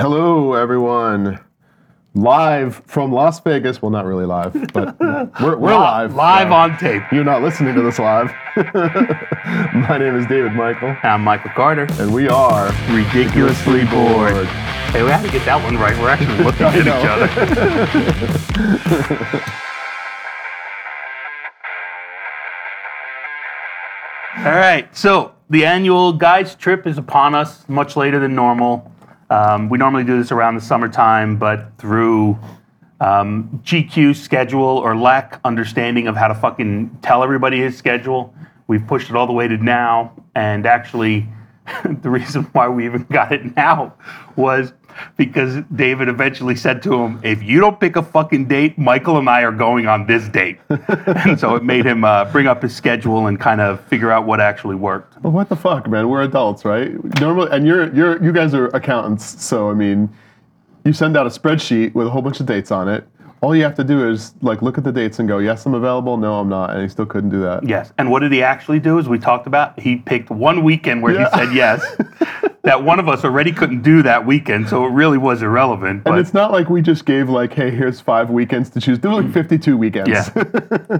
Hello, everyone. Live from Las Vegas. Well, not really live, but we're, we're live. Live Uh, on tape. You're not listening to this live. My name is David Michael, I'm Michael Carter. and we are Ridiculously bored. Hey, we had to get that one right. We're actually looking at know. each other. All right, so the annual guys trip is upon us, much later than normal. Um, we normally do this around the summertime, but through um, GQ schedule or lack understanding of how to fucking tell everybody his schedule, we've pushed it all the way to now. And actually, the reason why we even got it now was because David eventually said to him, "If you don't pick a fucking date, Michael and I are going on this date." and so it made him uh, bring up his schedule and kind of figure out what actually worked. Well, what the fuck, man? We're adults, right? Normally, and you're you're you guys are accountants, so I mean, you send out a spreadsheet with a whole bunch of dates on it. All you have to do is like look at the dates and go, yes, I'm available. No, I'm not, and he still couldn't do that. Yes. And what did he actually do? As we talked about, he picked one weekend where Yeah. he said yes. that one of us already couldn't do that weekend, so it really was irrelevant. But And it's not like we just gave like, hey, here's five weekends to choose. There were like 52 weekends. Yeah.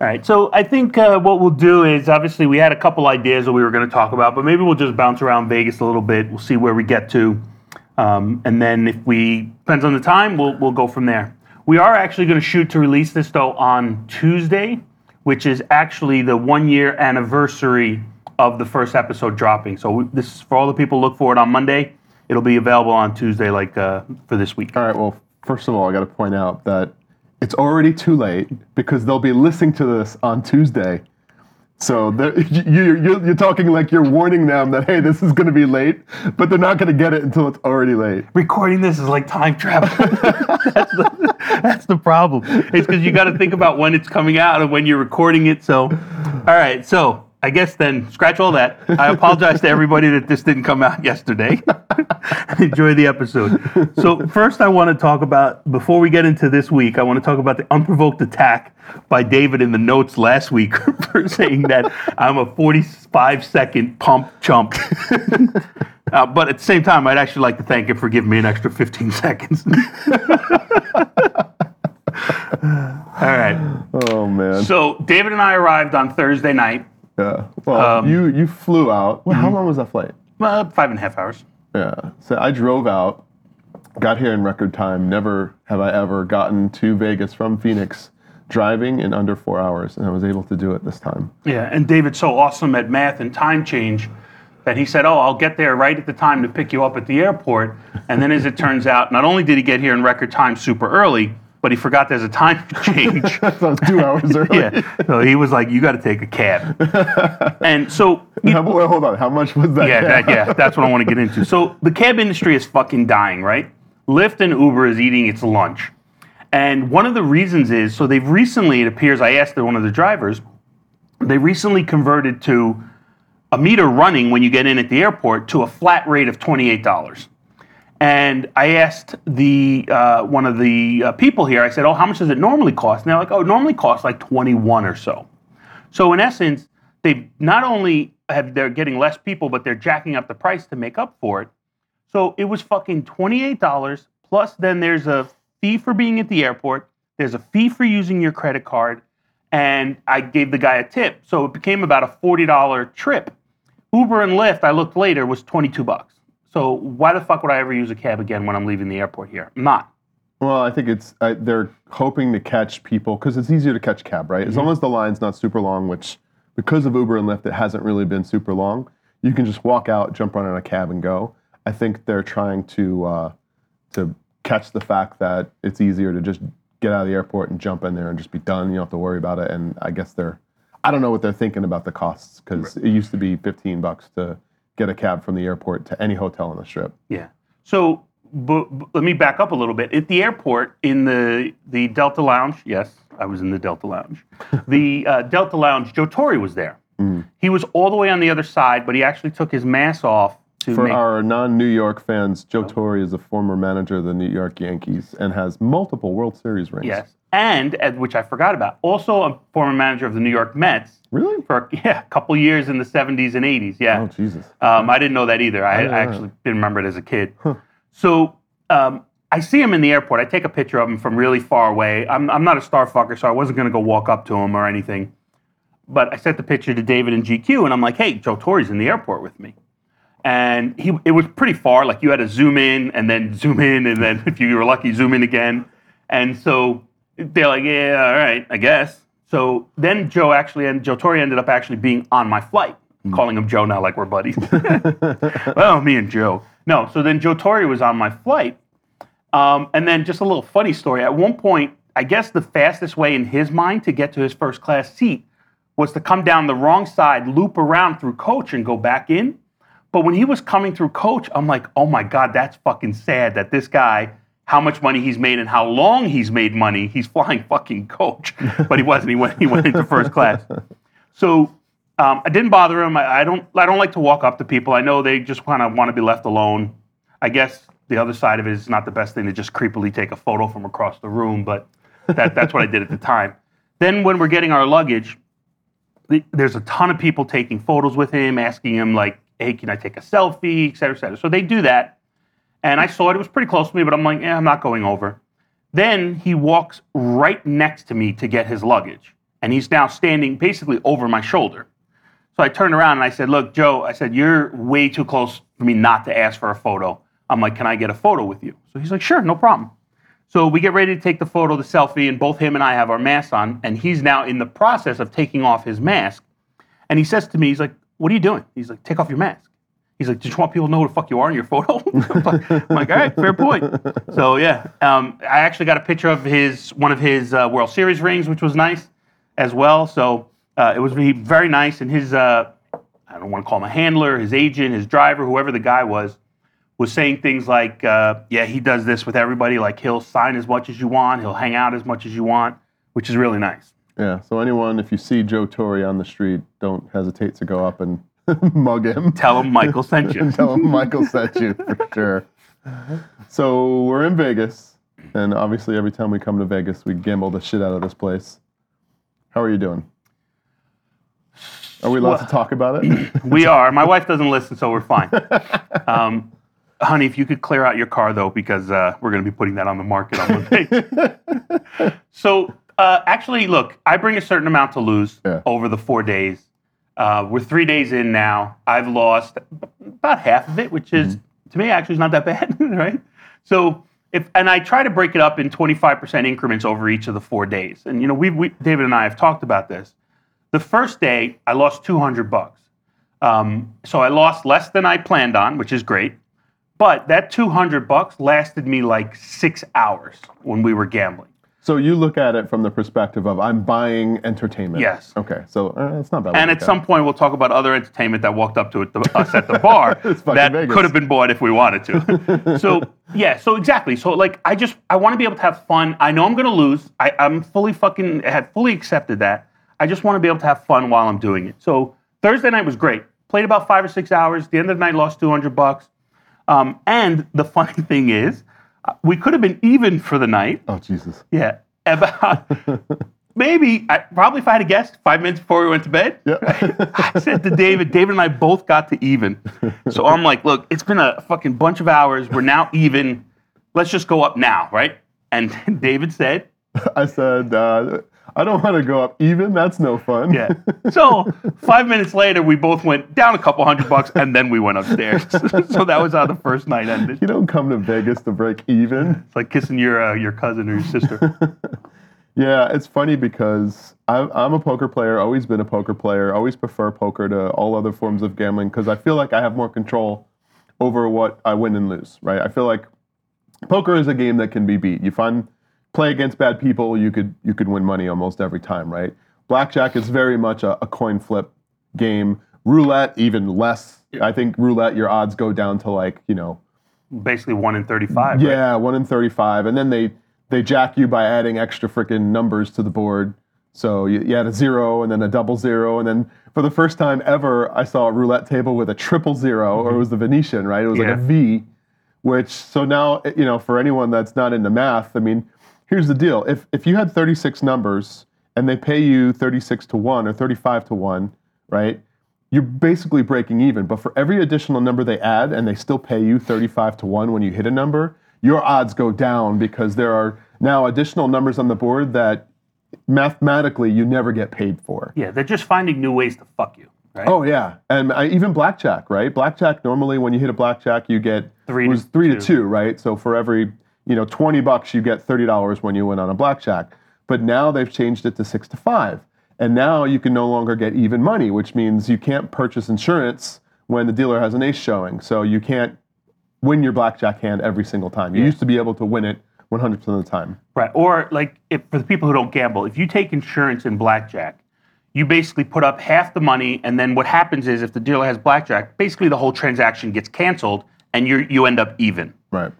All right. So I think uh, what we'll do is obviously we had a couple ideas that we were going to talk about, but maybe we'll just bounce around Vegas a little bit. We'll see where we get to, um, and then if we depends on the time, we'll we'll go from there. We are actually going to shoot to release this though on Tuesday, which is actually the one year anniversary of the first episode dropping. So we, this is for all the people look for it on Monday. It'll be available on Tuesday, like uh, for this week. All right. Well, first of all, I got to point out that it's already too late because they'll be listening to this on Tuesday. So you, you're, you're talking like you're warning them that hey, this is going to be late, but they're not going to get it until it's already late. recording this is like time travel. that's, the, that's the problem. It's because you got to think about when it's coming out and when you're recording it. So, all right. So, I guess then scratch all that. I apologize to everybody that this didn't come out yesterday. Enjoy the episode. So, first, I want to talk about, before we get into this week, I want to talk about the unprovoked attack by David in the notes last week for saying that I'm a 45 second pump chump. Uh, but at the same time, I'd actually like to thank him for giving me an extra 15 seconds. All right. Oh man. So David and I arrived on Thursday night, Yeah. Well, Um, you you flew out. Well, how long was that flight? uh, five and a half hours. Yeah. So I drove out, got here in record time. Never have I ever gotten to Vegas from Phoenix driving in under four hours, and I was able to do it this time. Yeah, and David's so awesome at math and time change that he said, "Oh, I'll get there right at the time to pick you up at the airport." And then, as it turns out, not only did he get here in record time super early, but he forgot there's a time change. So I was two hours early. yeah, so he was like, "You got to take a cab." And so How, well, hold on. How much was that? yeah, that, yeah, that's what I want to get into. So the cab industry is fucking dying, right? Lyft and Uber is eating its lunch. And one of the reasons is so they've recently, it appears, I asked one of the drivers, they recently converted to a meter running when you get in at the airport to a flat rate of $28. And I asked the uh, one of the uh, people here, I said, Oh, how much does it normally cost? And they're like, Oh, it normally costs like 21 or so. So in essence, they not only have they're getting less people, but they're jacking up the price to make up for it. So it was fucking twenty-eight dollars plus. Then there's a fee for being at the airport. There's a fee for using your credit card, and I gave the guy a tip. So it became about a forty-dollar trip. Uber and Lyft, I looked later, was twenty-two bucks. So why the fuck would I ever use a cab again when I'm leaving the airport here? I'm not. Well, I think it's I, they're hoping to catch people because it's easier to catch cab, right? As long as the line's not super long, which because of Uber and Lyft, it hasn't really been super long. You can just walk out, jump on in a cab, and go. I think they're trying to uh, to catch the fact that it's easier to just get out of the airport and jump in there and just be done. You don't have to worry about it. And I guess they're I don't know what they're thinking about the costs because it used to be 15 bucks to get a cab from the airport to any hotel on the strip. Yeah. So bu- bu- let me back up a little bit. At the airport, in the the Delta Lounge, yes, I was in the Delta Lounge. the uh, Delta Lounge, Joe Torre was there. He was all the way on the other side, but he actually took his mask off to For make. our non-New York fans, Joe Torre is a former manager of the New York Yankees and has multiple World Series rings. yes, and which I forgot about, also a former manager of the New York Mets Really? for yeah, a couple years in the 70s and 80s. Yeah. Oh Jesus. Um, I didn't know that either. I, didn't I actually didn't remember it as a kid. So um, I see him in the airport. I take a picture of him from really far away. I'm, I'm not a star fucker, so I wasn't going to go walk up to him or anything. But I sent the picture to David and GQ, and I'm like, hey, Joe Torre's in the airport with me. And he, it was pretty far. Like you had to zoom in and then zoom in, and then if you were lucky, zoom in again. And so they're like, yeah, all right, I guess. So then Joe actually, and Joe Torre ended up actually being on my flight. I'm calling him Joe now, like we're buddies. well, me and Joe. No, so then Joe Torre was on my flight. Um, and then just a little funny story. At one point, I guess the fastest way in his mind to get to his first class seat was to come down the wrong side, loop around through coach, and go back in. But when he was coming through coach, I'm like, oh my God, that's fucking sad that this guy, how much money he's made and how long he's made money, he's flying fucking coach. but he wasn't. He went, he went into first class. So um, I didn't bother him. I, I don't. I don't like to walk up to people. I know they just kind of want to be left alone. I guess the other side of it is not the best thing to just creepily take a photo from across the room, but that, that's what I did at the time. Then when we're getting our luggage, the, there's a ton of people taking photos with him, asking him like, "Hey, can I take a selfie?" et cetera, et cetera. So they do that, and I saw it. It was pretty close to me, but I'm like, "Yeah, I'm not going over." Then he walks right next to me to get his luggage, and he's now standing basically over my shoulder. So I turned around and I said, Look, Joe, I said, you're way too close for me not to ask for a photo. I'm like, Can I get a photo with you? So he's like, Sure, no problem. So we get ready to take the photo, the selfie, and both him and I have our masks on. And he's now in the process of taking off his mask. And he says to me, He's like, What are you doing? He's like, Take off your mask. He's like, Did you want people to know who the fuck you are in your photo? I'm like, I'm like, All right, fair point. So yeah, um, I actually got a picture of his one of his uh, World Series rings, which was nice as well. So uh, it was really very nice, and his uh, I don't want to call him a handler, his agent, his driver, whoever the guy was, was saying things like, uh, "Yeah, he does this with everybody. Like he'll sign as much as you want, he'll hang out as much as you want, which is really nice." Yeah. So anyone, if you see Joe Torre on the street, don't hesitate to go up and mug him. Tell him Michael sent you. Tell him Michael sent you for sure. So we're in Vegas, and obviously every time we come to Vegas, we gamble the shit out of this place. How are you doing? Are we allowed Well- to talk about it? we are. My wife doesn't listen, so we're fine. Um, honey, if you could clear out your car though, because uh, we're going to be putting that on the market on Monday. so uh, actually, look, I bring a certain amount to lose Yeah. over the four days. Uh, we're three days in now. I've lost about half of it, which is to me actually is not that bad, right? So if and I try to break it up in 25% increments over each of the four days. And you know, we, we David and I have talked about this. The first day, I lost 200 bucks. Um, so I lost less than I planned on, which is great. But that 200 bucks lasted me like six hours when we were gambling. So you look at it from the perspective of I'm buying entertainment. Yes. Okay. So uh, it's not bad. And at some point, we'll talk about other entertainment that walked up to it, the, us at the bar that Vegas. could have been bought if we wanted to. so yeah, so exactly. So like, I just I want to be able to have fun. I know I'm going to lose. I, I'm fully fucking had fully accepted that. I just want to be able to have fun while I'm doing it. So Thursday night was great. Played about five or six hours. The end of the night, lost 200 bucks. Um, and the funny thing is, we could have been even for the night. Oh Jesus. Yeah, about maybe I, probably if I had to guess, five minutes before we went to bed. Yeah. I said to David, David and I both got to even. So I'm like, look, it's been a fucking bunch of hours. We're now even. Let's just go up now, right? And David said, I said uh, I don't want to go up even. That's no fun. yeah. So five minutes later, we both went down a couple hundred bucks and then we went upstairs. so that was how the first night ended. you don't come to Vegas to break even. It's like kissing your uh, your cousin or your sister. Yeah, it's funny because I'm, I'm a poker player, always been a poker player, always prefer poker to all other forms of gambling because I feel like I have more control over what I win and lose, right? I feel like poker is a game that can be beat. You find play against bad people, you could you could win money almost every time, right? Blackjack is very much a, a coin flip game. Roulette, even less. I think roulette, your odds go down to like, you know, Basically one in thirty-five. right? yeah, one in thirty-five, and then they they jack you by adding extra freaking numbers to the board. So you, you had a zero and then a double zero, and then for the first time ever, I saw a roulette table with a triple 0 or mm-hmm. it was the Venetian, right? It was like a V. Which so now you know for anyone that's not into math, I mean, here's the deal: if if you had 36 numbers and they pay you 36 to one or 35 to one, right? you're basically breaking even. But for every additional number they add, and they still pay you 35 to one when you hit a number, your odds go down because there are now additional numbers on the board that mathematically you never get paid for. Yeah, they're just finding new ways to fuck you. Right? Oh yeah, and I, even blackjack, right? Blackjack normally when you hit a blackjack, you get Three to was three to two. two, right? So for every you know twenty bucks, you get thirty dollars when you win on a blackjack. But now they've changed it to six to five, and now you can no longer get even money, which means you can't purchase insurance when the dealer has an ace showing. So you can't win your blackjack hand every single time. You used to be able to win it 100% of the time. Right. Or like if for the people who don't gamble, if you take insurance in blackjack, you basically put up half the money, and then what happens is if the dealer has blackjack, basically the whole transaction gets canceled, and you you end up even. Right.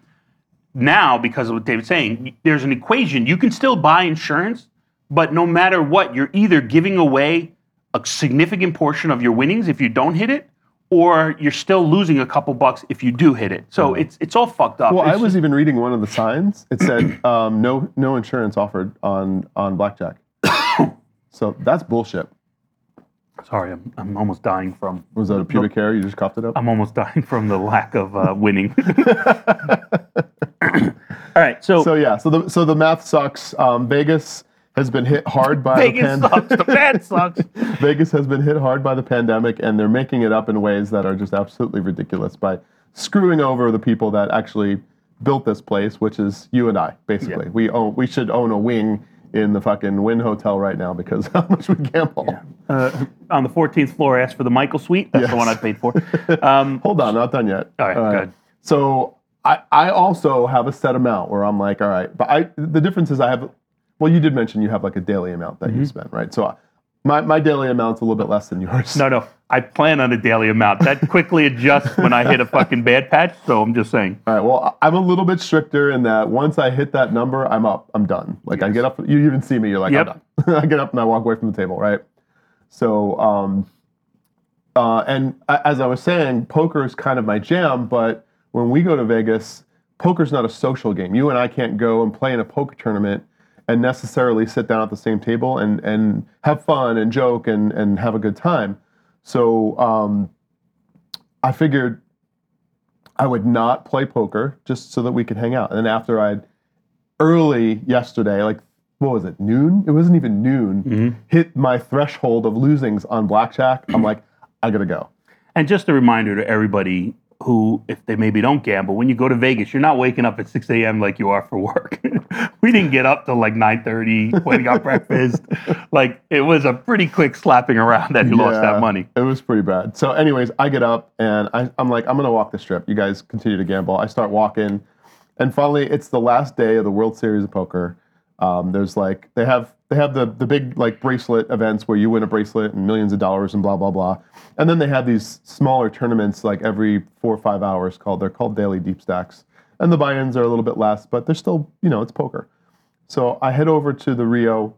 Now, because of what David's saying, there's an equation. You can still buy insurance, but no matter what, you're either giving away a significant portion of your winnings if you don't hit it, or you're still losing a couple bucks if you do hit it. So it's it's all fucked up. Well, It's I was just- even reading one of the signs. It said um, no no insurance offered on on blackjack. so that's bullshit. sorry, I'm, I'm almost dying from Was that a pubic hair? You just coughed it up. I'm almost dying from the lack of uh, winning. All right, so, So yeah, so the so the math sucks. Um, Vegas has been hit hard by Vegas the sucks. The bad sucks. Vegas has been hit hard by the pandemic, and they're making it up in ways that are just absolutely ridiculous by screwing over the people that actually built this place, which is you and I. Basically, we own we should own a wing in the fucking Wynn Hotel right now because how much we gamble. Uh, on the 14th floor, I asked for the Michael Suite. That's the one I paid for. Um, Hold on, not done yet. All right, good. So I, I also have a set amount where I'm like, all right, but I the difference is I have, well, you did mention you have like a daily amount that Mm-hmm. you spend, right? So I, my my daily amount's a little bit less than yours. no, no, I plan on a daily amount. That quickly adjusts when I hit a fucking bad patch. So I'm just saying. All right. Well, I'm a little bit stricter in that once I hit that number, I'm up. I'm done. Like I get up. You even see me. You're like, Yep. I'm done. I get up and I walk away from the table, right? So, um, uh, and as I was saying, poker is kind of my jam. But when we go to Vegas, poker's not a social game. You and I can't go and play in a poker tournament and necessarily sit down at the same table and and have fun and joke and and have a good time. So um, I figured I would not play poker just so that we could hang out. And then after I'd early yesterday, like what was it, noon? It wasn't even noon. Hit my threshold of losings on blackjack. I'm like, I gotta go. And just a reminder to everybody who, if they maybe don't gamble, when you go to Vegas, you're not waking up at 6 a.m. like you are for work. we didn't get up till like 9:30 when we got breakfast. Like it was a pretty quick slapping around that he lost that money. It was pretty bad. So, anyways, I get up and I, I'm like, I'm gonna walk the strip. You guys continue to gamble. I start walking, and finally, it's the last day of the World Series of Poker. Um, there's like they have they have the the big like bracelet events where you win a bracelet and millions of dollars and blah blah blah, and then they have these smaller tournaments like every four or five hours called they're called daily deep stacks, and the buy-ins are a little bit less, but they're still you know it's poker. So I head over to the Rio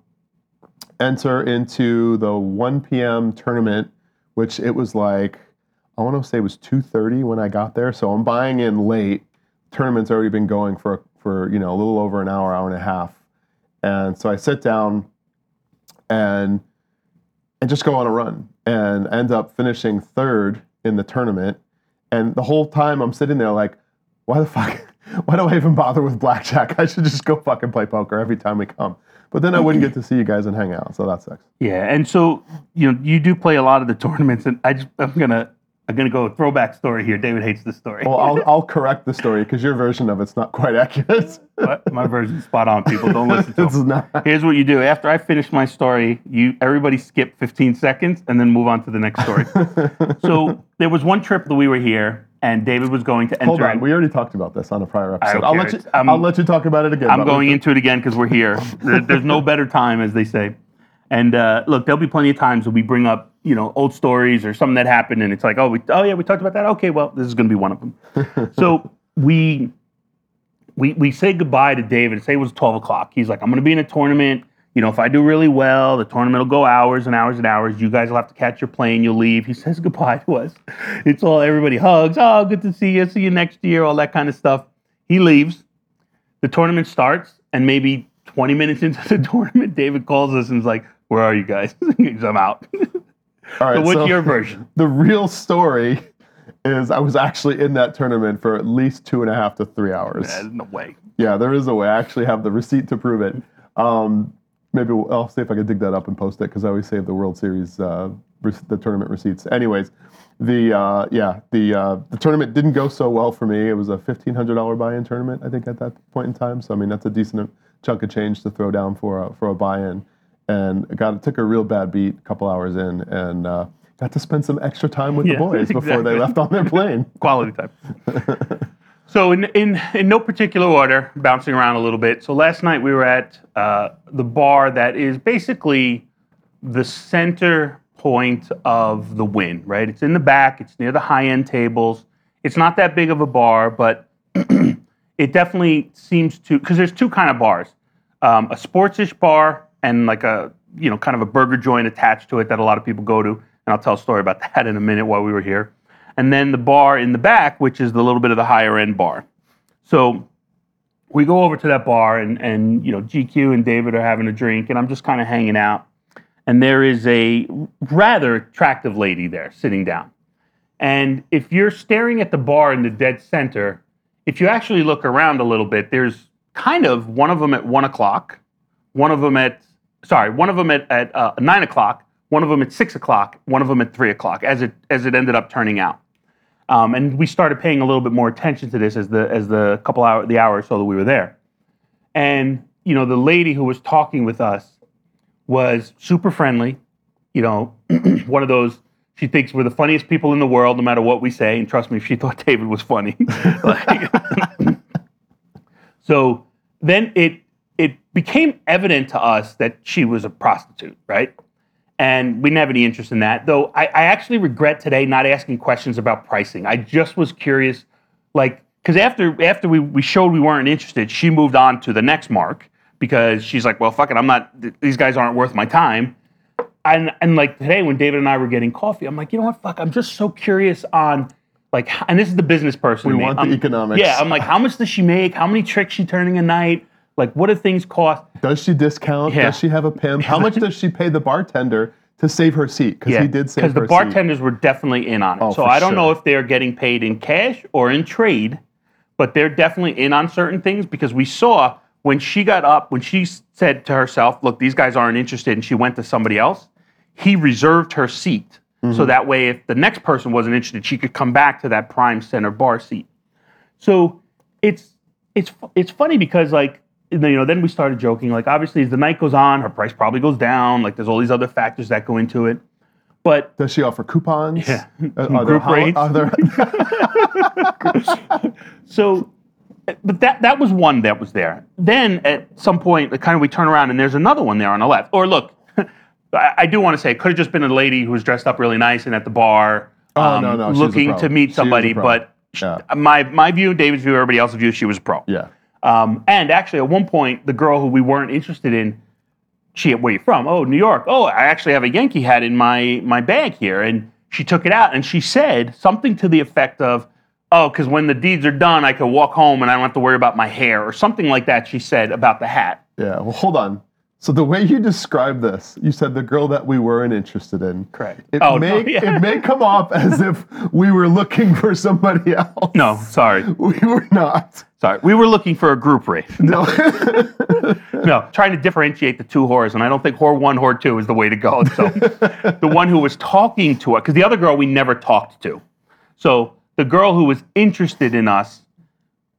enter into the 1 p.m. tournament, which it was like I want to say it was 2:30 when I got there. So I'm buying in late. Tournament's already been going for for you know a little over an hour, hour and a half, and so I sit down and and just go on a run and end up finishing third in the tournament. And the whole time I'm sitting there like, why the fuck? Why do I even bother with blackjack? I should just go fucking play poker every time we come. But then I wouldn't get to see you guys and hang out, so that sucks. Yeah, and so you know you do play a lot of the tournaments, and I just I'm gonna I'm gonna go throwback story here. David hates this story. Well, I'll, I'll correct the story because your version of it's not quite accurate. But my version's spot on. People don't listen to it's it. not. Here's what you do. After I finish my story, you everybody skip 15 seconds and then move on to the next story. so there was one trip that we were here, and David was going to enter. Hold on, we already talked about this on a prior episode. I'll let you. It's- I'm- I'll let you talk about it again. I'm going into it again because we're here. There- There's no better time, as they say. And uh, look, there'll be plenty of times when we bring up, you know, old stories or something that happened, and it's like, oh, we, oh yeah, we talked about that. Okay, well, this is going to be one of them. so we we we say goodbye to David. Say it was 12 o'clock. He's like, I'm going to be in a tournament. You know, if I do really well, the tournament will go hours and hours and hours. You guys will have to catch your plane. You'll leave. He says goodbye to us. It's all everybody hugs. Oh, good to see you. See you next year. All that kind of stuff. He leaves the tournament starts, and maybe 20 minutes into the tournament, David calls us and is like, Where are you guys? He's, I'm out. All right, So what's so- your version? the real story is I was actually in that tournament for at least two and a half to three hours. Uh, no way. Yeah, there is a way. I actually have the receipt to prove it. Um, maybe we'll, I'll see if I can dig that up and post it because I always save the World Series, uh, the tournament receipts. Anyways, the uh, yeah the uh, the tournament didn't go so well for me. It was a fifteen hundred dollar buy-in tournament, I think, at that point in time. So I mean, that's a decent chunk of change to throw down for a, for a buy-in. And it got took a real bad beat a couple hours in, and uh, got to spend some extra time with Yeah, the boys before they left on their plane. Quality time. so in, in in no particular order, bouncing around a little bit. So last night we were at uh, the bar that is basically the center point of the Wynn. Right, it's in the back. It's near the high end tables. It's not that big of a bar, but it definitely seems to because there's two kind of bars um, a sportsish bar and like a you know kind of a burger joint attached to it that a lot of people go to and i'll tell a story about that in a minute while we were here and then the bar in the back which is the little bit of the higher end bar so we go over to that bar and and you know gq and david are having a drink and i'm just kind of hanging out and there is a rather attractive lady there sitting down and if you're staring at the bar in the dead center if you actually look around a little bit, there's kind of one of them at one o'clock, one of them at sorry, one of them at, at uh, nine o'clock, one of them at six o'clock, one of them at three o'clock, as it as it ended up turning out. Um, and we started paying a little bit more attention to this as the as the couple hour the hour or so that we were there. And you know, the lady who was talking with us was super friendly. You know, one of those. She thinks we're the funniest people in the world, no matter what we say. And trust me, she thought David was funny. Like- so then it it became evident to us that she was a prostitute, right? And we didn't have any interest in that. Though I, I actually regret today not asking questions about pricing. I just was curious, like, because after after we, we showed we weren't interested, she moved on to the next mark because she's like, well, fuck it, I'm not. th- These guys aren't worth my time. And and like today when David and I were getting coffee, I'm like, you know what, fuck, I'm just so curious on. Like, h- and this is the business person. We in me. want the I'm- economics. Yeah, I'm like, how much does she make? How many tricks she turning a night? Like, what do things cost? Does she discount? Yeah. Does she have a pimp? How much does she pay the bartender to save her seat? Because he did save her seat. because the seat. bartenders were definitely in on it. Oh, so for I don't know if they're getting paid in cash or in trade, but they're definitely in on certain things because we saw when she got up, when she said to herself, "Look, these guys aren't interested," and she went to somebody else. He reserved her seat Mm-hmm. so that way, if the next person wasn't interested, she could come back to that prime center bar seat. So it's it's it's funny because like you know then we started joking like obviously as the night goes on her price probably goes down like there's all these other factors that go into it but Does she offer coupons? Yeah. Uh, are there Group hol- rates. Are there, so but that that was one that was there then at some point kind of we turn around and there's another one there on the left or look I, do want to say it could have just been a lady who was dressed up really nice and at the bar Oh, no, no, she was a looking to meet somebody but Yeah. my my view david's view everybody else's view she was a pro yeah. Um, and actually, at one point, the girl who we weren't interested in, she, where you from? Oh, New York. Oh, I actually have a Yankee hat in my my bag here, and she took it out and she said something to the effect of, "Oh, because when the deeds are done, I can walk home and I don't have to worry about my hair," or something like that. She said about the hat. Yeah. Well, hold on. So the way you described this, you said the girl that we weren't interested in. Correct. It Oh, may no, yeah. it may come off as if we were looking for somebody else. No, sorry, we were not. sorry. We were looking for a group rate. No. no, trying to differentiate the two whores, and I don't think whore one, whore two is the way to go. So the one who was talking to us, because the other girl we never talked to. So the girl who was interested in us,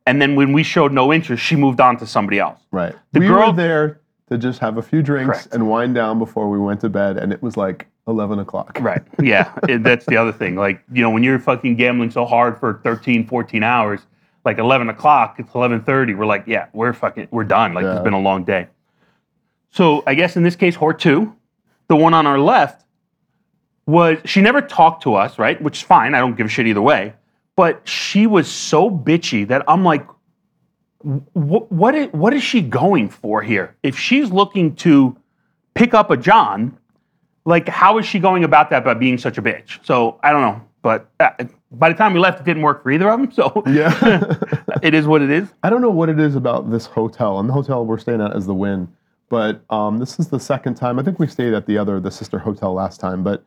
and then when we showed no interest, she moved on to somebody else. right. The we girl- were there to just have a few drinks Correct. and wind down before we went to bed, and it was like eleven o'clock. Right. Yeah. that's the other thing. Like, you know, when you're fucking gambling so hard for 13, 14 hours, like 11 o'clock, it's 11.30, we're like, yeah, we're fucking, we're done. Like, Yeah. it's been a long day. So I guess in this case, whore two, the one on our left, was, she never talked to us, right? Which is fine. I don't give a shit either way. But she was so bitchy that I'm like, what, what, is, what is she going for here? If she's looking to pick up a John, like how is she going about that by being such a bitch? So I don't know, but uh, by the time we left, it didn't work for either of them. So Yeah. it is what it is. I don't know what it is about this hotel, and the hotel we're staying at is the Wynn. But um, this is the second time. I think we stayed at the other, the sister hotel last time. But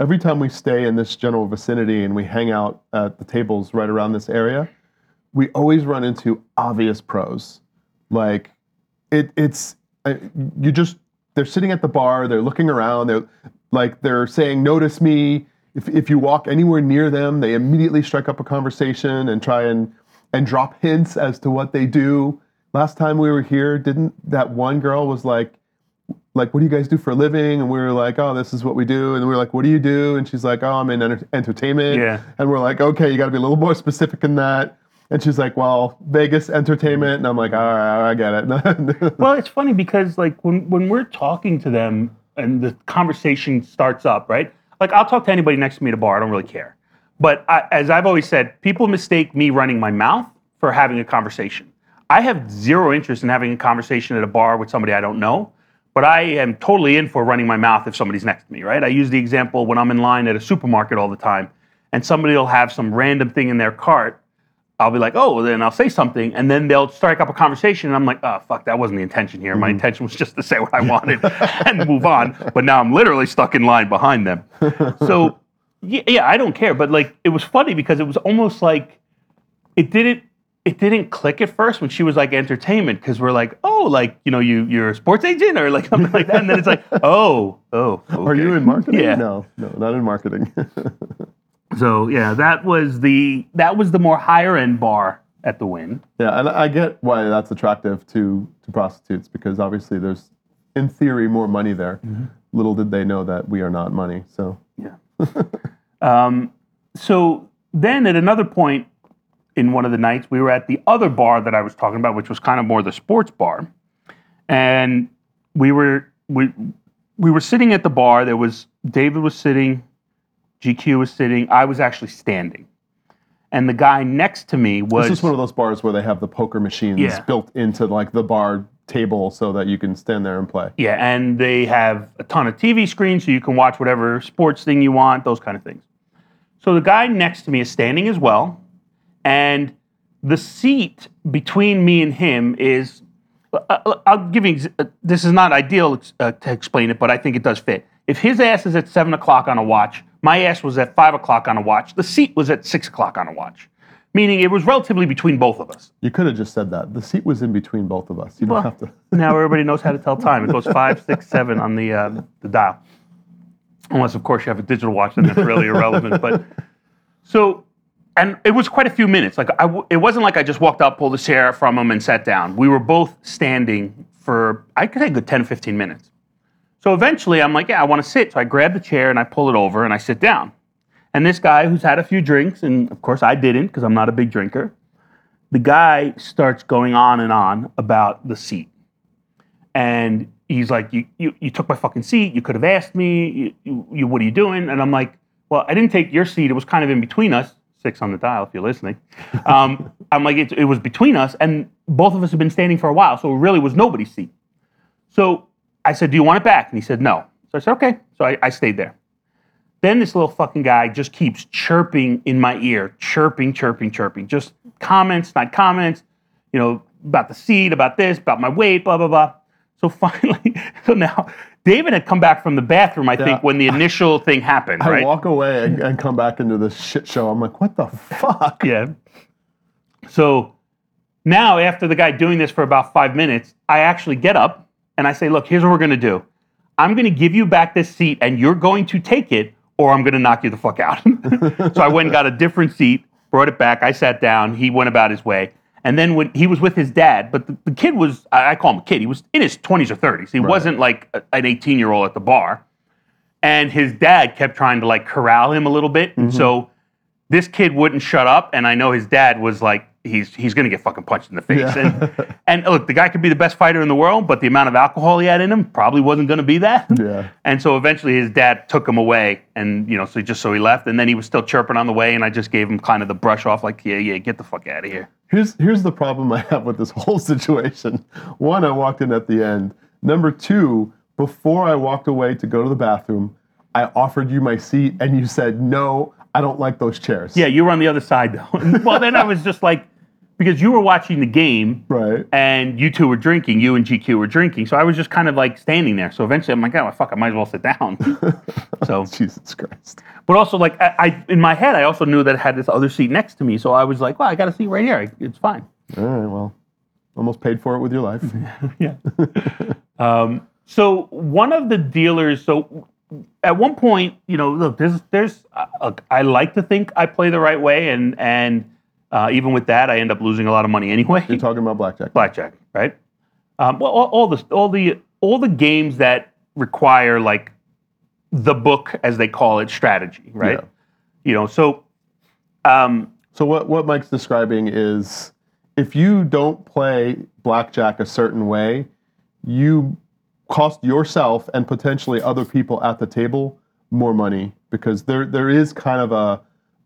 every time we stay in this general vicinity and we hang out at the tables right around this area, we always run into obvious pros. Like it, it's uh, you just they're sitting at the bar, they're looking around, they're like they're saying, "Notice me." If if you walk anywhere near them, they immediately strike up a conversation and try and and drop hints as to what they do. Last time we were here, didn't that one girl was like, like, what do you guys do for a living? And we were like, oh, this is what we do. And we were like, what do you do? And she's like, oh, I'm in enter- entertainment. Yeah. And we're like, okay, you got to be a little more specific than that. And she's like, well, Vegas entertainment. And I'm like, all right, I get it. Well, it's funny because like when when we're talking to them and the conversation starts up, right? Like I'll talk to anybody next to me at a bar. I don't really care. But I, as I've always said, people mistake me running my mouth for having a conversation. I have zero interest in having a conversation at a bar with somebody I don't know. But I am totally in for running my mouth if somebody's next to me, right? I use the example when I'm in line at a supermarket all the time and somebody will have some random thing in their cart I'll be like, oh, then I'll say something, and then they'll strike up a conversation, and I'm like, oh, fuck, that wasn't the intention here. My mm-hmm. intention was just to say what I wanted and move on. But now I'm literally stuck in line behind them. So, yeah, yeah, I don't care. But like, it was funny because it was almost like it didn't. It didn't click at first when she was like entertainment because we're like, oh, like you know, you you're a sports agent or like something like that, and then it's like, oh, oh, Are you in marketing? Yeah. No, no, not in marketing. So yeah, that was the that was the more higher end bar at the Wynn. Yeah, and I get why that's attractive to to prostitutes because obviously there's, in theory, more money there. Little did they know that we are not money. So Yeah. um, so then at another point in one of the nights, we were at the other bar that I was talking about, which was kind of more the sports bar, and we were we we were sitting at the bar. There was David was sitting, GQ was sitting. I was actually standing, and the guy next to me was this is one of those bars where they have the poker machines Yeah. built into like the bar table so that you can stand there and play. Yeah, and they have a ton of TV screens so you can watch whatever sports thing you want, those kind of things. So the guy next to me is standing as well, and the seat between me and him is. uh, I'll give you. uh, This is not ideal uh, to explain it, but I think it does fit. If his ass is at seven o'clock on a watch, my ass was at five o'clock on a watch. The seat was at six o'clock on a watch, meaning it was relatively between both of us. You could have just said that. The seat was in between both of us. You don't have to. now everybody knows how to tell time. It goes five, six, seven on the uh, the dial. Unless, of course, you have a digital watch, then that's really irrelevant. But so, and it was quite a few minutes. Like I, it wasn't like I just walked up, pulled a chair from him, and sat down. We were both standing for I could say a good 10, 15 minutes. So eventually, I'm like, yeah, I want to sit. So I grab the chair and I pull it over and I sit down. And this guy who's had a few drinks, and of course I didn't because I'm not a big drinker, the guy starts going on and on about the seat. And he's like, you, you, you took my fucking seat. You could have asked me, you, you, what are you doing? And I'm like, well, I didn't take your seat. It was kind of in between us. Six on the dial, if you're listening. Um, I'm like, it, it was between us, and both of us have been standing for a while, so it really was nobody's seat. So I said, Do you want it back? And he said, No. So I said, Okay. So I, I stayed there. Then this little fucking guy just keeps chirping in my ear, chirping, chirping, chirping. Just comments, not comments, you know, about the seat, about this, about my weight, blah, blah, blah. So finally, so now David had come back from the bathroom, I think, when the initial thing happened, I right? walk away and, and come back into this shit show. I'm like, what the fuck? Yeah. So now, after the guy doing this for about five minutes, I actually get up and I say, Look, here's what we're going to do. I'm going to give you back this seat and you're going to take it or I'm going to knock you the fuck out. so I went and got a different seat, brought it back. I sat down. He went about his way. And then when he was with his dad, but the, the kid was, I I call him a kid, he was in his 20s or 30s. He wasn't like a- an 18 year old at the bar. And his dad kept trying to like corral him a little bit. And mm-hmm. so this kid wouldn't shut up, and I know his dad was like, he's he's gonna get fucking punched in the face. Yeah. And and look, the guy could be the best fighter in the world, but the amount of alcohol he had in him probably wasn't gonna be that. Yeah. And so eventually his dad took him away, and you know, so just so he left, and then he was still chirping on the way, and I just gave him kind of the brush off, like, yeah, yeah, get the fuck out of here. Here's here's the problem I have with this whole situation. One, I walked in at the end. Number two, before I walked away to go to the bathroom, I offered you my seat and you said no. I don't like those chairs. Yeah, you were on the other side though. well, then I was just like, because you were watching the game Right. and you two were drinking, you and GQ were drinking. So I was just kind of like standing there. So eventually I'm like, oh, fuck, I might as well sit down. so, Jesus Christ. but also like I, I, in my head, I also knew that it had this other seat next to me. So I was like, well, I got a seat right here. It's fine. All right. Well, almost paid for it with your life. yeah. um, so one of the dealers, so at one point, you know, look, there's, there's, uh, look, I like to think I play the right way, and and uh, even with that, I end up losing a lot of money anyway. You're talking about blackjack. Blackjack, right? Um, well, all, all the all the all the games that require like the book, as they call it, strategy, right? Yeah. You know, so um, So what what Mike's describing is if you don't play blackjack a certain way, you cost yourself and potentially other people at the table more money because there there is kind of a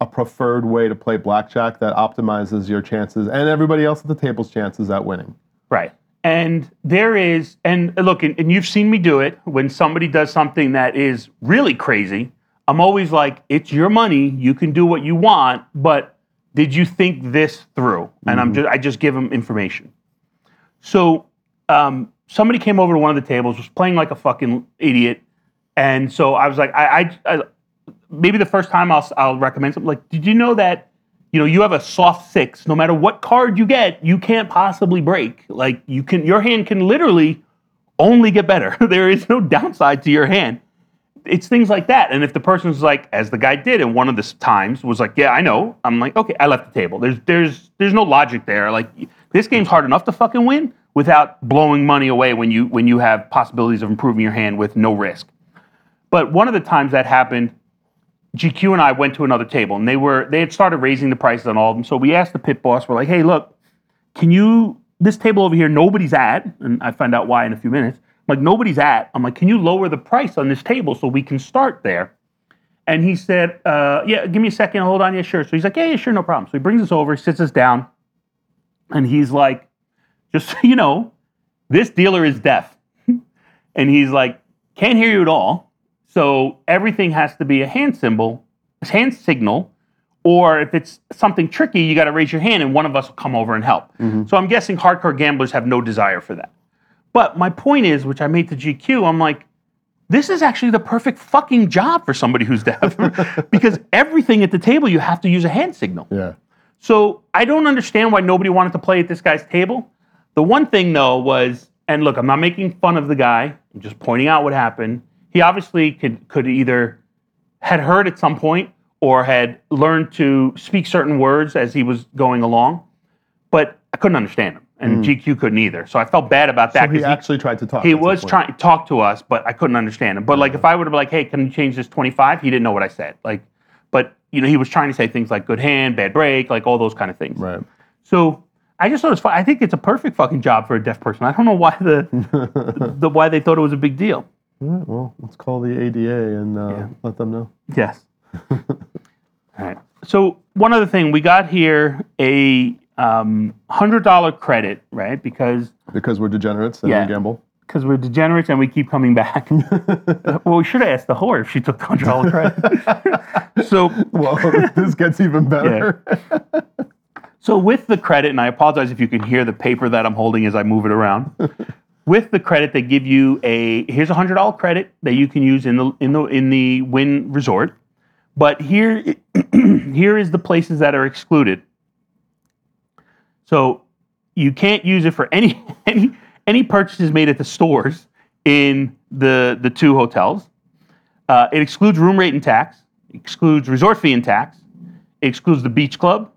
a preferred way to play blackjack that optimizes your chances and everybody else at the table's chances at winning. Right. And there is, and look, and, and you've seen me do it when somebody does something that is really crazy. I'm always like, it's your money. You can do what you want, but did you think this through? And I'm just, I just give them information. So um, somebody came over to one of the tables, was playing like a fucking idiot. And so I was like, I, I, I maybe the first time I'll, I'll recommend something like, did you know that you know, you have a soft six. No matter what card you get, you can't possibly break. Like you can, your hand can literally only get better. there is no downside to your hand. It's things like that. And if the person's like, as the guy did, and one of the times was like, yeah, I know. I'm like, okay, I left the table. There's, there's, there's no logic there. Like this game's hard enough to fucking win without blowing money away when you when you have possibilities of improving your hand with no risk. But one of the times that happened, GQ and I went to another table, and they were they had started raising the prices on all of them. So we asked the pit boss, we're like, "Hey, look, can you this table over here? Nobody's at." And I find out why in a few minutes. I'm like, "Nobody's at." I'm like, "Can you lower the price on this table so we can start there?" And he said, uh, "Yeah, give me a second. Hold on. Yeah, sure." So he's like, "Yeah, yeah, sure, no problem." So he brings us over, sits us down, and he's like, "Just so you know, this dealer is deaf," and he's like, "Can't hear you at all." So everything has to be a hand symbol, a hand signal, or if it's something tricky, you got to raise your hand and one of us will come over and help. Mm-hmm. So I'm guessing hardcore gamblers have no desire for that. But my point is, which I made to GQ, I'm like, this is actually the perfect fucking job for somebody who's deaf because everything at the table you have to use a hand signal. Yeah. So I don't understand why nobody wanted to play at this guy's table. The one thing though was, and look, I'm not making fun of the guy. I'm just pointing out what happened. He obviously could could either had heard at some point or had learned to speak certain words as he was going along, but I couldn't understand him, and hmm. GQ couldn't either. So I felt bad about that. So he actually tried to talk. he was trying to talk to us, but I couldn't understand him. But like, hmm. if I would have been like, "Hey, can you change this 25?" He didn't know what I said. Like, but you know, he was trying to say things like "good hand," "bad break," like all those kind of things. Right. So I just thought it was fun. I think it's a perfect fucking job for a deaf person. I don't know why the, the why they thought it was a big deal. All right, well, let's call the ADA and uh, Yeah. let them know. Yes. All right. So one other thing, we got here a um, hundred dollar credit, right? Because Because we're degenerates and Yeah. we gamble. because we're degenerates and we keep coming back. well, we should have asked the whore if she took the hundred dollar credit. so Well, this gets even better. So with the credit, and I apologize if you can hear the paper that I'm holding as I move it around. With the credit, they give you a here's a hundred dollar credit that you can use in the in the in the Wynn Resort. But here here is the places that are excluded. So you can't use it for any any any purchases made at the stores in the the two hotels. Uh, it excludes room rate and tax. Excludes resort fee and tax. Excludes the beach club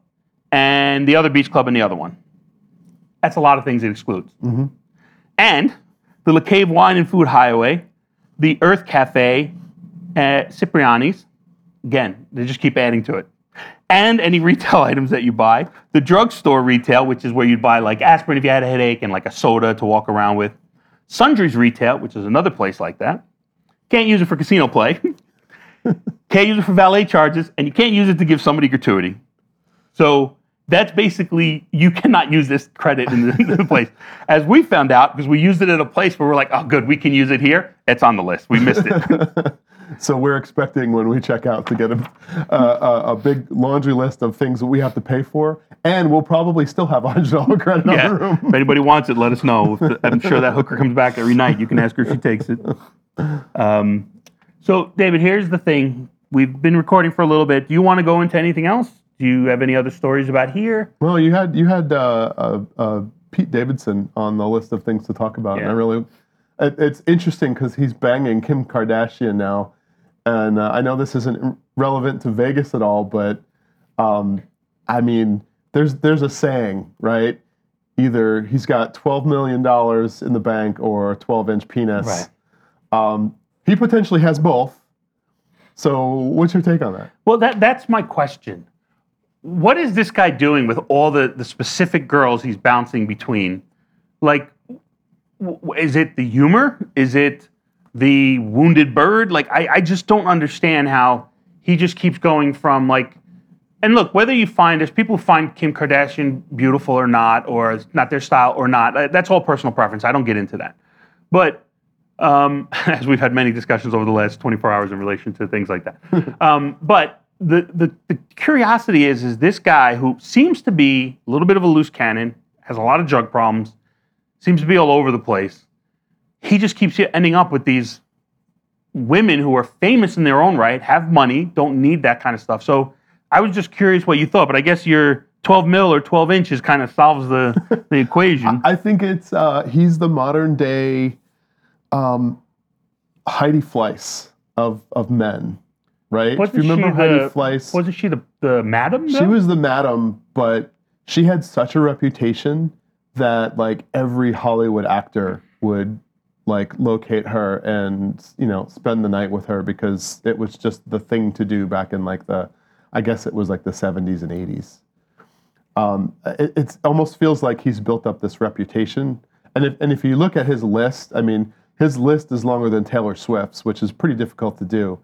and the other beach club and the other one. That's a lot of things it excludes. And the Le Cave Wine and Food Hideaway, the Earth Cafe, uh, Cipriani's. Again, they just keep adding to it. And any retail items that you buy. The drugstore retail, which is where you'd buy like aspirin if you had a headache and like a soda to walk around with. Sundries retail, which is another place like that. Can't use it for casino play. can't use it for valet charges, and you can't use it to give somebody gratuity. So that's basically you cannot use this credit in the, place. As we found out, because we used it at a place where we're like, oh, good, we can use it here. It's on the list. We missed it. So we're expecting when we check out to get a, a, a big laundry list of things that we have to pay for, and we'll probably still have hundred dollar credit on the Yeah. room. If anybody wants it, let us know. I'm sure that hooker comes back every night. You can ask her if she takes it. Um, so, David, here's the thing. We've been recording for a little bit. Do you want to go into anything else? Do you have any other stories about here? Well, you had you had uh, uh, uh, Pete Davidson on the list of things to talk about, and I really, it, it's interesting because he's banging Kim Kardashian now, and uh, I know this isn't relevant to Vegas at all, but um, I mean, there's there's a saying, right? Either he's got twelve million dollars in the bank or a twelve inch penis. Right. Um, he potentially has both. So, what's your take on that? Well, that that's my question. What is this guy doing with all the, the specific girls he's bouncing between? Like, w- is it the humor? Is it the wounded bird? Like, I, I just don't understand how he just keeps going from like, and look, whether you find there's people who find Kim Kardashian beautiful or not, or not their style or not, uh, that's all personal preference. I don't get into that. But um, as we've had many discussions over the last 24 hours in relation to things like that. um, but the, the the curiosity is is this guy who seems to be a little bit of a loose cannon, has a lot of drug problems, seems to be all over the place. He just keeps ending up with these women who are famous in their own right, have money, don't need that kind of stuff. So I was just curious what you thought, but I guess your 12 mil or 12 inches kind of solves the the equation. I think it's uh, he's the modern day um, Heidi Fleiss of of men, right? Wasn't if you remember she Heidi the- Fleiss, Wasn't she the, the madam? she was the madam, but she had such a reputation that like every Hollywood actor would like locate her and you know spend the night with her because it was just the thing to do back in like the I guess it was like the 70s and 80s. Um, it it's almost feels like he's built up this reputation, and if and if you look at his list, I mean, his list is longer than Taylor Swift's, which is pretty difficult to do,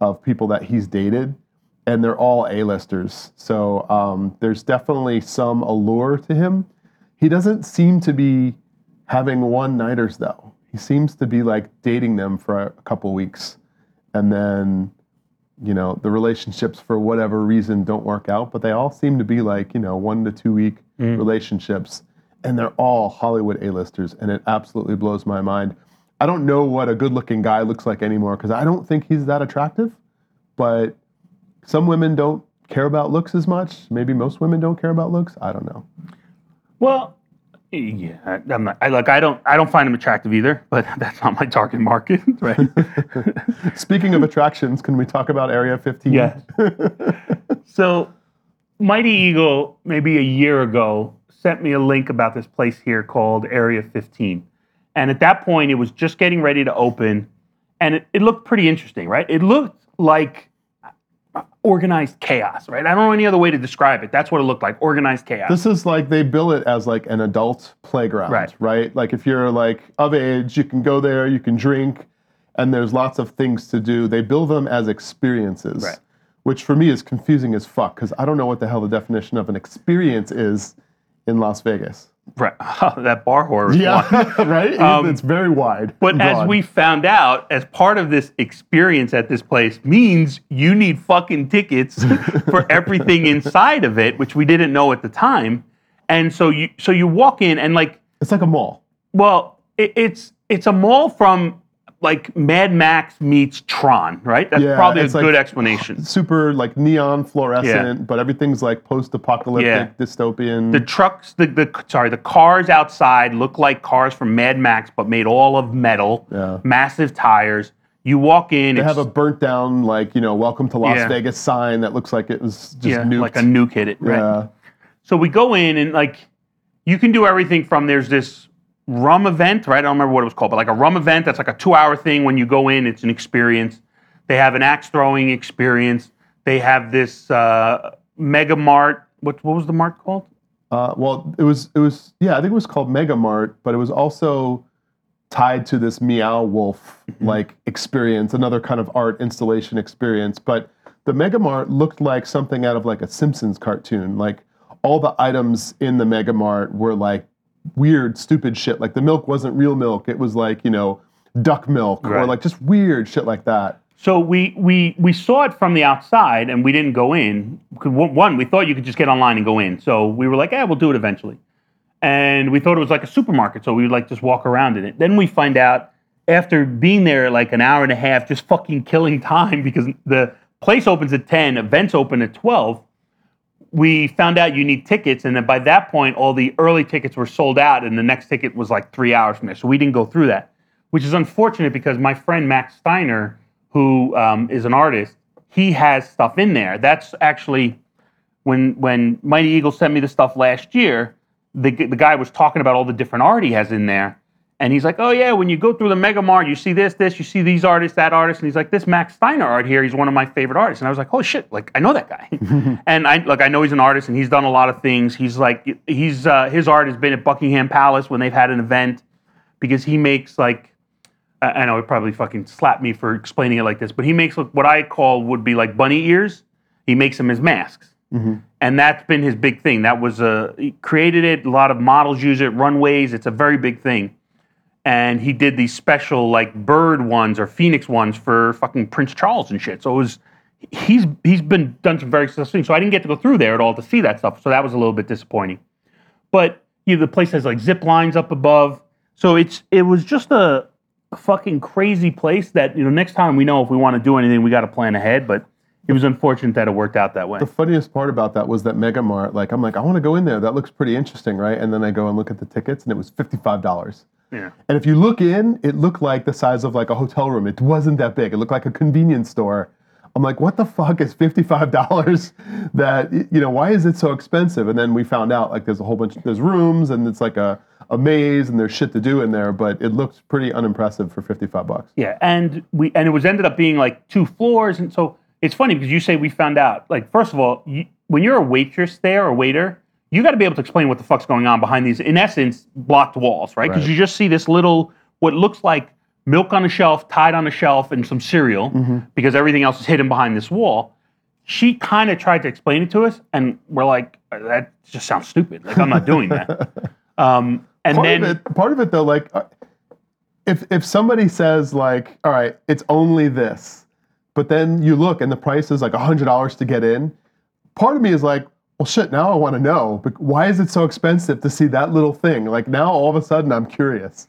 of people that he's dated, and they're all A-listers. So um, there's definitely some allure to him. He doesn't seem to be having one-nighters though. He seems to be like dating them for a couple weeks, and then you know the relationships for whatever reason don't work out but they all seem to be like you know one to two week relationships and they're all hollywood a-listers and it absolutely blows my mind i don't know what a good looking guy looks like anymore because i don't think he's that attractive but some women don't care about looks as much maybe most women don't care about looks i don't know Well, yeah, I'm not, I look. I don't. I don't find him attractive either. But that's not my target market, right? speaking of attractions can we talk about area 15 Yeah. so, Mighty Eagle, maybe a year ago, sent me a link about this place here called Area 15, and at that point, it was just getting ready to open, and it, it looked pretty interesting, right? It looked like organized chaos, right? I don't know any other way to describe it. That's what it looked like, organized chaos. This is like they bill it as like an adult playground, Right. right? Like if you're like of age, you can go there, you can drink, and there's lots of things to do. They bill them as experiences, Right. which for me is confusing as fuck because I don't know what the hell the definition of an experience is in Las Vegas. Right. that bar horror. is Yeah, right. Um, it's very wide. But as we found out, as part of this experience at this place means you need fucking tickets for everything inside of it, which we didn't know at the time. And so you so you walk in and like, it's like a mall. well, it, it's it's a mall from like Mad Max meets Tron, right? That's Yeah, probably a like- good explanation. Super like neon fluorescent, but everything's like post-apocalyptic, Yeah. dystopian. The trucks, the, the sorry, the cars outside look like cars from Mad Max, but made all of metal. Yeah. Massive tires. You walk in. They have a burnt down, like, you know, welcome to Las Yeah. Vegas sign that looks like it was just yeah, nuked. like a nuke hit it. Right. Yeah. So we go in and like you can do everything from there's this rum event, right? I don't remember what it was called, but like a rum event that's like a two hour thing when you go in, it's an experience. They have an axe throwing experience. They have this uh, mega mart. What what was the mart called? Uh, well, it was, it was, yeah, I think it was called Mega Mart, but it was also tied to this Meow Wolf Mm-hmm. like experience, another kind of art installation experience. But the Mega Mart looked like something out of like a Simpsons cartoon. Like all the items in the Mega Mart were like weird, stupid shit. Like the milk wasn't real milk; it was like you know duck milk or like just weird shit like that. So we we we saw it from the outside and we didn't go in. One, one, we thought you could just get online and go in. So we were like, "Yeah, we'll do it eventually." And we thought it was like a supermarket, so we would like just walk around in it. Then we find out after being there like an hour and a half, just fucking killing time because the place opens at ten, events open at twelve. We found out you need tickets, and then by that point, all the early tickets were sold out, and the next ticket was like three hours from there. So we didn't go through that, which is unfortunate because my friend Max Steiner, who um, is an artist, he has stuff in there. That's actually when when Mighty Eagle sent me the stuff last year. The the guy was talking about all the different art he has in there, and he's like, "Oh yeah, when you go through the Mega Mart, you see this, this, you see these artists, that artist," and he's like, "This Max Steiner art here, he's one of my favorite artists." And I was like, oh shit! Like I know that guy." and I like I know he's an artist and he's done a lot of things. He's like he's uh, his art has been at Buckingham Palace when they've had an event because he makes like I I know it probably fucking slapped me for explaining it like this, but he makes like, what I call would be like bunny ears. He makes them as masks, and that's been his big thing. That was uh, he created it. A lot of models use it, runways. It's a very big thing. And he did these special like bird ones or phoenix ones for fucking Prince Charles and shit. So it was he's he's been done some very successful things. So I didn't get to go through there at all to see that stuff. So that was a little bit disappointing but you know, the place has like zip lines up above. So it's it was just a fucking crazy place that you know next time we know if we want to do anything we got to plan ahead. But it was unfortunate that it worked out that way. The funniest part about that was that Mega Mart, like, I'm like, I want to go in there. That looks pretty interesting, right? And then I go and look at the tickets, and it was $55. Yeah. And if you look in, it looked like the size of like a hotel room. It wasn't that big. It looked like a convenience store. I'm like, what the fuck is $55 that, you know, why is it so expensive? And then we found out like there's a whole bunch, there's rooms and it's like a, a maze and there's shit to do in there, but it looked pretty unimpressive for 55 bucks. Yeah, and we and it was ended up being like two floors, and so it's funny because you say we found out. Like, first of all, you, when you're a waitress there or waiter, you got to be able to explain what the fuck's going on behind these, in essence, blocked walls, right? Because Right. you just see this little what looks like milk on a shelf, tied on a shelf, and some cereal, because everything else is hidden behind this wall. She kind of tried to explain it to us, and we're like, that just sounds stupid. Like, I'm not doing that. Um, and part then of it, part of it though, like uh, if if somebody says like, all right, it's only this, but then you look and the price is like hundred dollars to get in, part of me is like, well, shit. Now I want to know, but why is it so expensive to see that little thing? Like now, all of a sudden, I'm curious.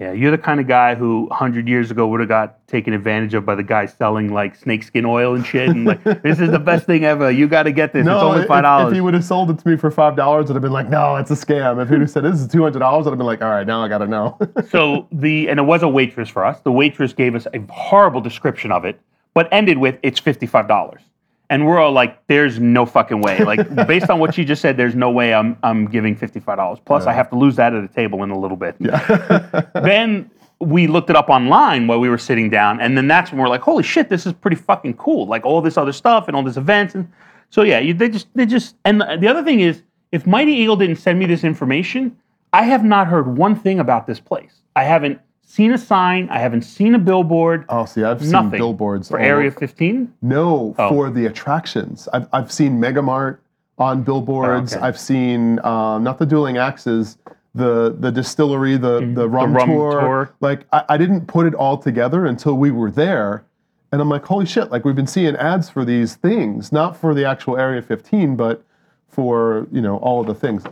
Yeah, you're the kind of guy who 100 years ago would have got taken advantage of by the guy selling like snakeskin oil and shit. And like, this is the best thing ever. You got to get this. it's only if- five If, dollars. he would have sold it to me for five dollars, I'd have been like, no, it's a scam. If he'd have said this is two hundred dollars, I'd have been like, all right, now I gotta know. so the and it was a waitress for us. The waitress gave us a horrible description of it, but ended with it's 55 dollars. And we're all like, "There's no fucking way!" Like, based on what she just said, there's no way I'm I'm giving fifty-five dollars. Plus, I have to lose that at a table in a little bit. then we looked it up online while we were sitting down, and then that's when we're like, "Holy shit, this is pretty fucking cool!" Like all this other stuff and all this events, and so yeah, you, they just they just. And the, the other thing is, if Mighty Eagle didn't send me this information, I have not heard one thing about this place. I haven't seen a sign. I haven't seen a billboard. oh, see, I've seen billboards for all Area 15. No, Oh. for the attractions. I've, I've seen Megamart on billboards. Oh, okay. I've seen um, not the dueling axes, the the distillery, the the rum, Mm-hmm. rum tour. tour. Like I, I didn't put it all together until we were there, and I'm like, holy shit! Like we've been seeing ads for these things, not for the actual Area 15, but for you know all of the things.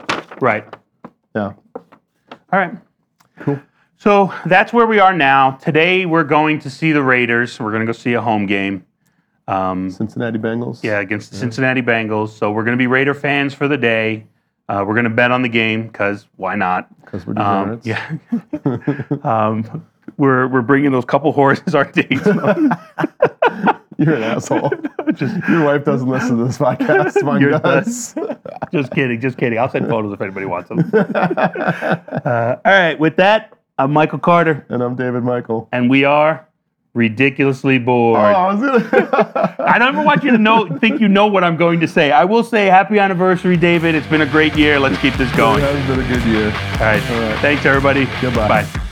Right. Yeah. All right. Cool. So that's where we are now. Today we're going to see the Raiders. We're going to go see a home game. Um, Cincinnati Bengals. yeah, against the Cincinnati Bengals. So we're going to be Raider fans for the day. Uh, we're going to bet on the game because why not? Because we're Um, yeah. um, we're we're bringing those couple horses our dates. You're an asshole. Your wife doesn't listen to this podcast. Mine does. just kidding, just kidding. I'll send photos if anybody wants them. Uh, all right, with that, I'm Michael Carter, and I'm David Michael. and we are ridiculously bored. Oh, I gonna. I don't ever want you to know, think you know what I'm going to say. I will say happy anniversary, David. It's been a great year. Let's keep this going. It has been a good year. right. right. Thanks, everybody. Goodbye. Bye.